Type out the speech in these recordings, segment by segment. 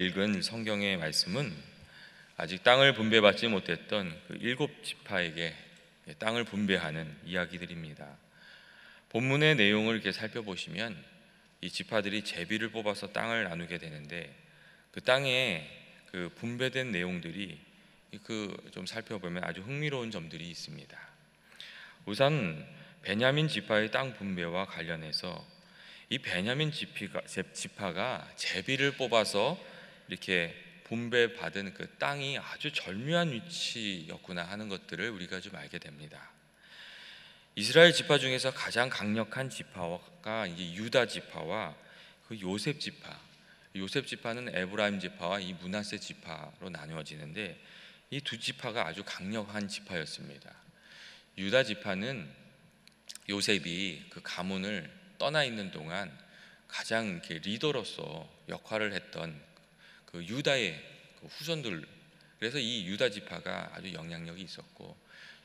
읽은 성경의 말씀은 아직 땅을 분배받지 못했던 그 일곱 지파에게 땅을 분배하는 이야기들입니다. 본문의 내용을 이렇게 살펴보시면 이 지파들이 제비를 뽑아서 땅을 나누게 되는데 그 땅에 그 분배된 내용들이 그 좀 살펴보면 아주 흥미로운 점들이 있습니다. 우선 베냐민 지파의 땅 분배와 관련해서 이 베냐민 지파가, 제비를 뽑아서 이렇게 분배받은 그 땅이 아주 절묘한 위치였구나 하는 것들을 우리가 좀 알게 됩니다. 이스라엘 지파 중에서 가장 강력한 지파가 이제 유다 지파와 그 요셉 지파. 요셉 지파는 에브라임 지파와 이 문하세 지파로 나누어지는데 이 두 지파가 아주 강력한 지파였습니다. 유다 지파는 요셉이 그 가문을 떠나 있는 동안 가장 이렇게 리더로서 역할을 했던 그 유다의 그 후손들 그래서 이 유다 지파가 아주 영향력이 있었고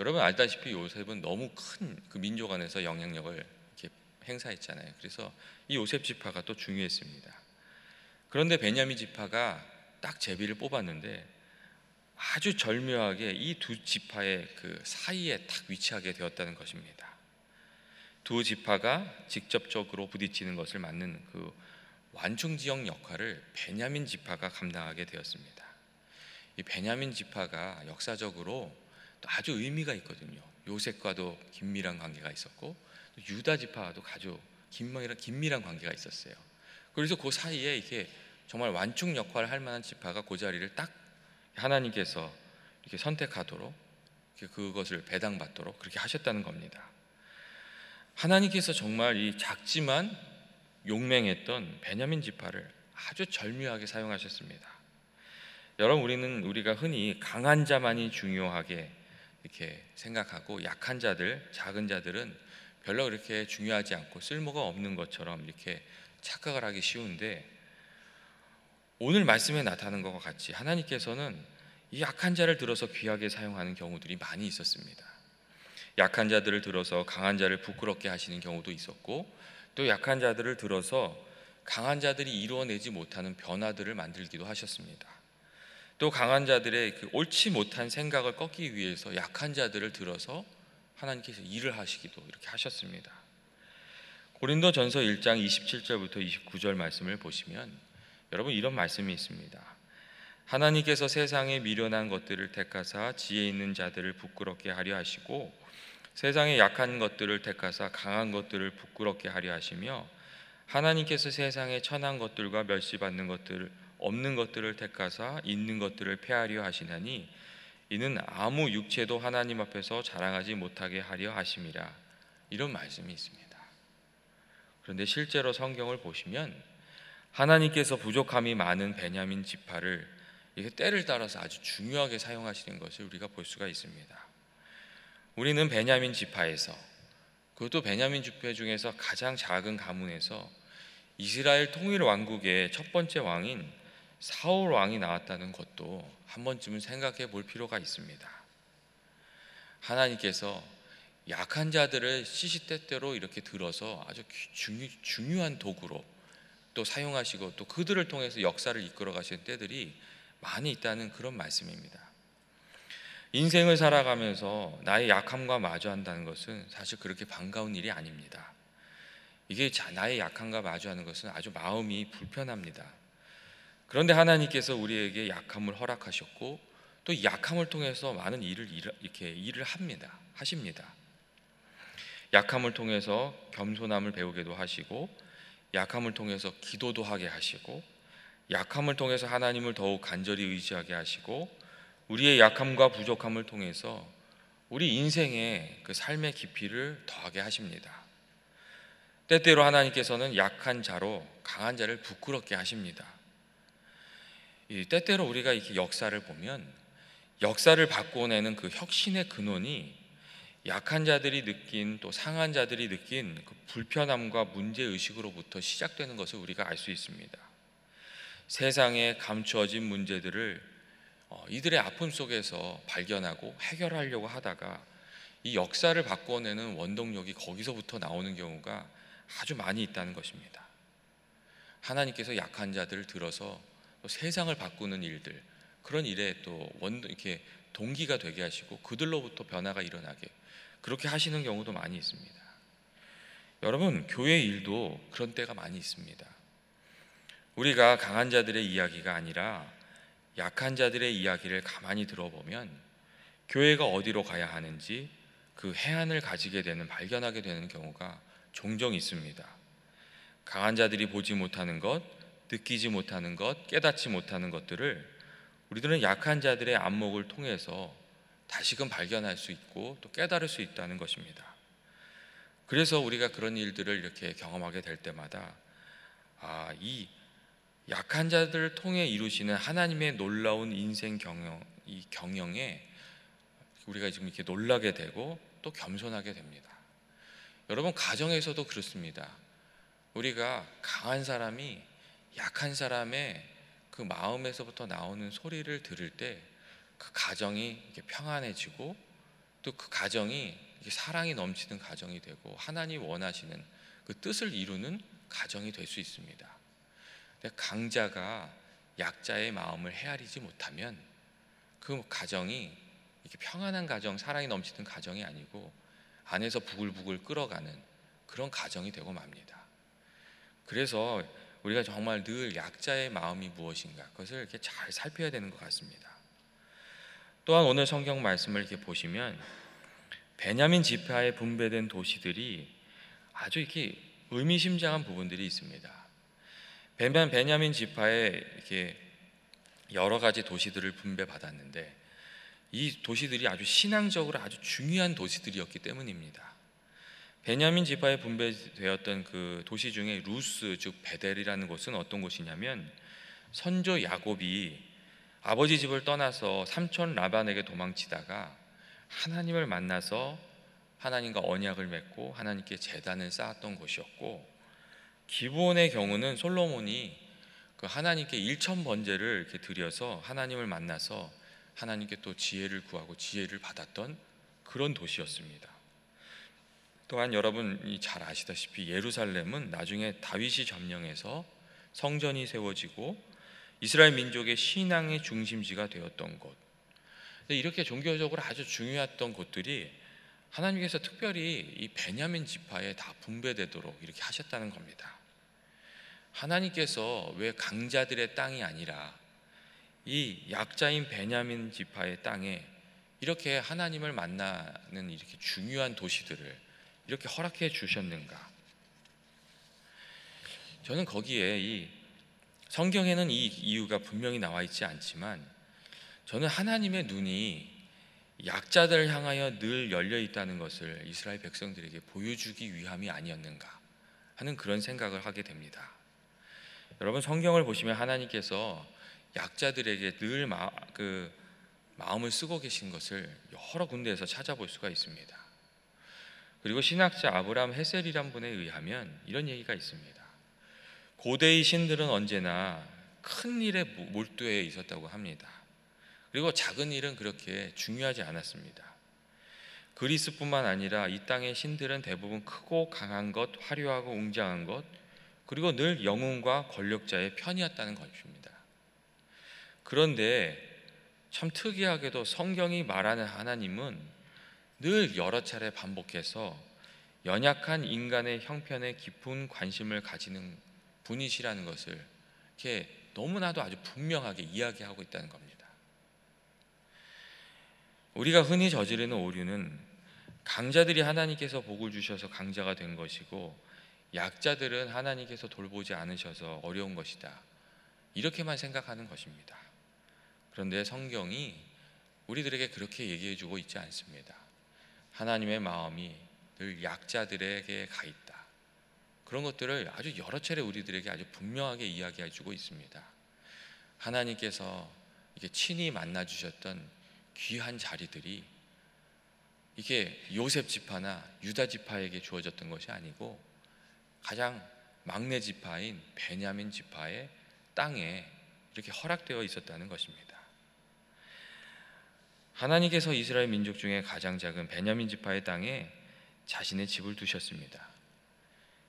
여러분 알다시피 요셉은 너무 큰 그 민족 안에서 영향력을 이렇게 행사했잖아요. 그래서 이 요셉 지파가 또 중요했습니다. 그런데 베냐민 지파가 딱 제비를 뽑았는데 아주 절묘하게 이 두 지파의 그 사이에 딱 위치하게 되었다는 것입니다. 두 지파가 직접적으로 부딪히는 것을 맞는 그 완충 지역 역할을 베냐민 지파가 감당하게 되었습니다. 이 베냐민 지파가 역사적으로 아주 의미가 있거든요. 요셉과도 긴밀한 관계가 있었고 유다 지파와도 아주 긴밀한 긴밀한 관계가 있었어요. 그래서 그 사이에 이게 정말 완충 역할을 할 만한 지파가 그 자리를 딱 하나님께서 이렇게 선택하도록 그것을 배당받도록 그렇게 하셨다는 겁니다. 하나님께서 정말 이 작지만 용맹했던 베냐민 지파를 아주 절묘하게 사용하셨습니다. 여러분 우리는 우리가 흔히 강한 자만이 중요하게 이렇게 생각하고 약한 자들, 작은 자들은 별로 그렇게 중요하지 않고 쓸모가 없는 것처럼 이렇게 착각을 하기 쉬운데 오늘 말씀에 나타나는 것과 같이 하나님께서는 이 약한 자를 들어서 귀하게 사용하는 경우들이 많이 있었습니다. 약한 자들을 들어서 강한 자를 부끄럽게 하시는 경우도 있었고 또 약한 자들을 들어서 강한 자들이 이루어내지 못하는 변화들을 만들기도 하셨습니다. 또 강한 자들의 그 옳지 못한 생각을 꺾기 위해서 약한 자들을 들어서 하나님께서 일을 하시기도 이렇게 하셨습니다. 고린도 전서 1장 27절부터 29절 말씀을 보시면 여러분 이런 말씀이 있습니다. 하나님께서 세상에 미련한 것들을 택하사 지혜 있는 자들을 부끄럽게 하려 하시고 세상에 약한 것들을 택하사 강한 것들을 부끄럽게 하려 하시며 하나님께서 세상에 천한 것들과 멸시받는 것들 없는 것들을 택하사 있는 것들을 폐하려 하시나니 이는 아무 육체도 하나님 앞에서 자랑하지 못하게 하려 하심이라 이런 말씀이 있습니다. 그런데 실제로 성경을 보시면 하나님께서 부족함이 많은 베냐민 지파를 이게 때를 따라서 아주 중요하게 사용하시는 것을 우리가 볼 수가 있습니다. 우리는 베냐민 지파에서 그것도 베냐민 지파 중에서 가장 작은 가문에서 이스라엘 통일 왕국의 첫 번째 왕인 사울 왕이 나왔다는 것도 한 번쯤은 생각해 볼 필요가 있습니다. 하나님께서 약한 자들을 시시때때로 이렇게 들어서 아주 중요, 중요한 도구로 또 사용하시고 또 그들을 통해서 역사를 이끌어 가시는 때들이 많이 있다는 그런 말씀입니다. 인생을 살아가면서 나의 약함과 마주한다는 것은 사실 그렇게 반가운 일이 아닙니다. 이게 나의 약함과 마주하는 것은 아주 마음이 불편합니다. 그런데 하나님께서 우리에게 약함을 허락하셨고 또 약함을 통해서 많은 일을 이렇게 일을 합니다. 하십니다. 약함을 통해서 겸손함을 배우게도 하시고 약함을 통해서 기도도 하게 하시고 약함을 통해서 하나님을 더욱 간절히 의지하게 하시고 우리의 약함과 부족함을 통해서 우리 인생의 그 삶의 깊이를 더하게 하십니다. 때때로 하나님께서는 약한 자로 강한 자를 부끄럽게 하십니다. 때때로 우리가 이렇게 역사를 보면 역사를 바꿔내는 그 혁신의 근원이 약한 자들이 느낀 또 상한 자들이 느낀 그 불편함과 문제 의식으로부터 시작되는 것을 우리가 알 수 있습니다. 세상에 감추어진 문제들을 어, 이들의 아픔 속에서 발견하고 해결하려고 하다가 이 역사를 바꿔내는 원동력이 거기서부터 나오는 경우가 아주 많이 있다는 것입니다. 하나님께서 약한 자들을 들어서 또 세상을 바꾸는 일들 그런 일에 또 원 이렇게 동기가 되게 하시고 그들로부터 변화가 일어나게 그렇게 하시는 경우도 많이 있습니다. 여러분 교회 일도 그런 때가 많이 있습니다. 우리가 강한 자들의 이야기가 아니라 약한 자들의 이야기를 가만히 들어보면 교회가 어디로 가야 하는지 그 해안을 가지게 되는 발견하게 되는 경우가 종종 있습니다. 강한 자들이 보지 못하는 것, 느끼지 못하는 것, 깨닫지 못하는 것들을 우리들은 약한 자들의 안목을 통해서 다시금 발견할 수 있고 또 깨달을 수 있다는 것입니다. 그래서 우리가 그런 일들을 이렇게 경험하게 될 때마다 아, 이 약한 자들을 통해 이루시는 하나님의 놀라운 인생 경영 이 경영에 우리가 지금 이렇게 놀라게 되고 또 겸손하게 됩니다. 여러분 가정에서도 그렇습니다. 우리가 강한 사람이 약한 사람의 그 마음에서부터 나오는 소리를 들을 때 그 가정이 이렇게 평안해지고 또 그 가정이 사랑이 넘치는 가정이 되고 하나님 원하시는 그 뜻을 이루는 가정이 될 수 있습니다. 강자가 약자의 마음을 헤아리지 못하면 그 가정이 이렇게 평안한 가정, 사랑이 넘치는 가정이 아니고 안에서 부글부글 끓어가는 그런 가정이 되고 맙니다. 그래서 우리가 정말 늘 약자의 마음이 무엇인가 그것을 이렇게 잘 살펴야 되는 것 같습니다. 또한 오늘 성경 말씀을 이렇게 보시면 베냐민 지파에 분배된 도시들이 아주 이렇게 의미심장한 부분들이 있습니다. 베냐민, 베냐민 지파에 이렇게 여러 가지 도시들을 분배받았는데 이 도시들이 아주 신앙적으로 아주 중요한 도시들이었기 때문입니다. 베냐민 지파에 분배되었던 그 도시 중에 루스 즉 베델이라는 곳은 어떤 곳이냐면 선조 야곱이 아버지 집을 떠나서 삼촌 라반에게 도망치다가 하나님을 만나서 하나님과 언약을 맺고 하나님께 제단을 쌓았던 곳이었고 기브온의 경우는 솔로몬이 그 하나님께 일천 번제를 이렇게 드려서 하나님을 만나서 하나님께 또 지혜를 구하고 지혜를 받았던 그런 도시였습니다. 또한 여러분이 잘 아시다시피 예루살렘은 나중에 다윗이 점령해서 성전이 세워지고 이스라엘 민족의 신앙의 중심지가 되었던 곳. 이렇게 종교적으로 아주 중요했던 곳들이 하나님께서 특별히 이 베냐민 지파에 다 분배되도록 이렇게 하셨다는 겁니다. 하나님께서 왜 강자들의 땅이 아니라 이 약자인 베냐민 지파의 땅에 이렇게 하나님을 만나는 이렇게 중요한 도시들을 이렇게 허락해 주셨는가? 저는 거기에 이 성경에는 이 이유가 분명히 나와 있지 않지만 저는 하나님의 눈이 약자들을 향하여 늘 열려 있다는 것을 이스라엘 백성들에게 보여주기 위함이 아니었는가 하는 그런 생각을 하게 됩니다. 여러분 성경을 보시면 하나님께서 약자들에게 늘 마, 그 마음을 쓰고 계신 것을 여러 군데에서 찾아볼 수가 있습니다. 그리고 신학자 아브라함 헤셀이란 분에 의하면 이런 얘기가 있습니다. 고대의 신들은 언제나 큰 일에 몰두해 있었다고 합니다. 그리고 작은 일은 그렇게 중요하지 않았습니다. 그리스뿐만 아니라 이 땅의 신들은 대부분 크고 강한 것, 화려하고 웅장한 것, 그리고 늘 영웅과 권력자의 편이었다는 것입니다. 그런데 참 특이하게도 성경이 말하는 하나님은 늘 여러 차례 반복해서 연약한 인간의 형편에 깊은 관심을 가지는 분이시라는 것을 이렇게 너무나도 아주 분명하게 이야기하고 있다는 겁니다. 우리가 흔히 저지르는 오류는 강자들이 하나님께서 복을 주셔서 강자가 된 것이고 약자들은 하나님께서 돌보지 않으셔서 어려운 것이다. 이렇게만 생각하는 것입니다. 그런데 성경이 우리들에게 그렇게 얘기해 주고 있지 않습니다. 하나님의 마음이 늘 약자들에게 가 있다. 그런 것들을 아주 여러 차례 우리들에게 아주 분명하게 이야기해 주고 있습니다. 하나님께서 이게 친히 만나 주셨던 귀한 자리들이 이게 요셉 지파나 유다 지파에게 주어졌던 것이 아니고 가장 막내 지파인 베냐민 지파의 땅에 이렇게 허락되어 있었다는 것입니다. 하나님께서 이스라엘 민족 중에 가장 작은 베냐민 지파의 땅에 자신의 집을 두셨습니다.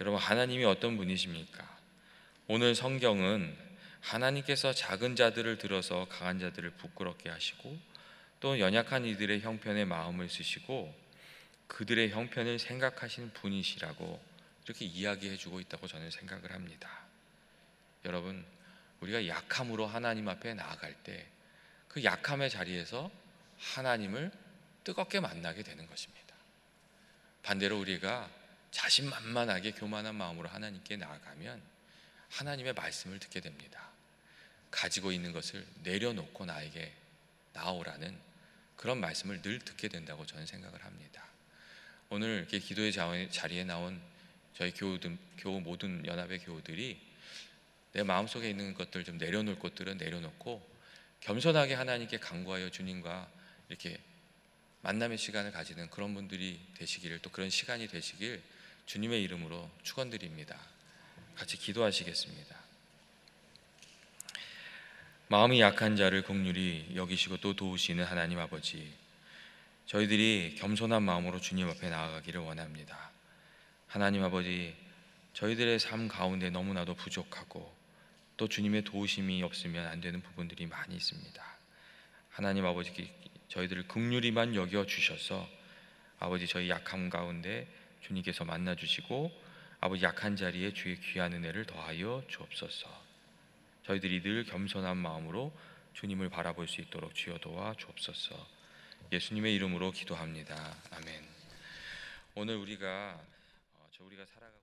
여러분 하나님이 어떤 분이십니까? 오늘 성경은 하나님께서 작은 자들을 들어서 강한 자들을 부끄럽게 하시고 또 연약한 이들의 형편에 마음을 쓰시고 그들의 형편을 생각하시는 분이시라고 이렇게 이야기해 주고 있다고 저는 생각을 합니다. 여러분, 우리가 약함으로 하나님 앞에 나아갈 때 그 약함의 자리에서 하나님을 뜨겁게 만나게 되는 것입니다. 반대로 우리가 자신만만하게 교만한 마음으로 하나님께 나아가면 하나님의 말씀을 듣게 됩니다. 가지고 있는 것을 내려놓고 나에게 나오라는 그런 말씀을 늘 듣게 된다고 저는 생각을 합니다. 오늘 이렇게 기도의 자리에 나온 저희 교우들, 교우 모든 연합의 교우들이 내 마음속에 있는 것들 좀 내려놓을 것들은 내려놓고 겸손하게 하나님께 간구하여 주님과 이렇게 만남의 시간을 가지는 그런 분들이 되시기를 또 그런 시간이 되시길 주님의 이름으로 축원드립니다. 같이 기도하시겠습니다. 마음이 약한 자를 긍휼히 여기시고 또 도우시는 하나님 아버지. 저희들이 겸손한 마음으로 주님 앞에 나아가기를 원합니다. 하나님 아버지, 저희들의 삶 가운데 너무나도 부족하고 또 주님의 도우심이 없으면 안 되는 부분들이 많이 있습니다. 하나님 아버지, 저희들을 긍휼히만 여겨 주셔서 아버지 저희 약함 가운데 주님께서 만나 주시고 아버지 약한 자리에 주의 귀한 은혜를 더하여 주옵소서. 저희들이 늘 겸손한 마음으로 주님을 바라볼 수 있도록 주여 도와 주옵소서. 예수님의 이름으로 기도합니다. 아멘. 오늘 우리가 어, 저 우리가 살아가고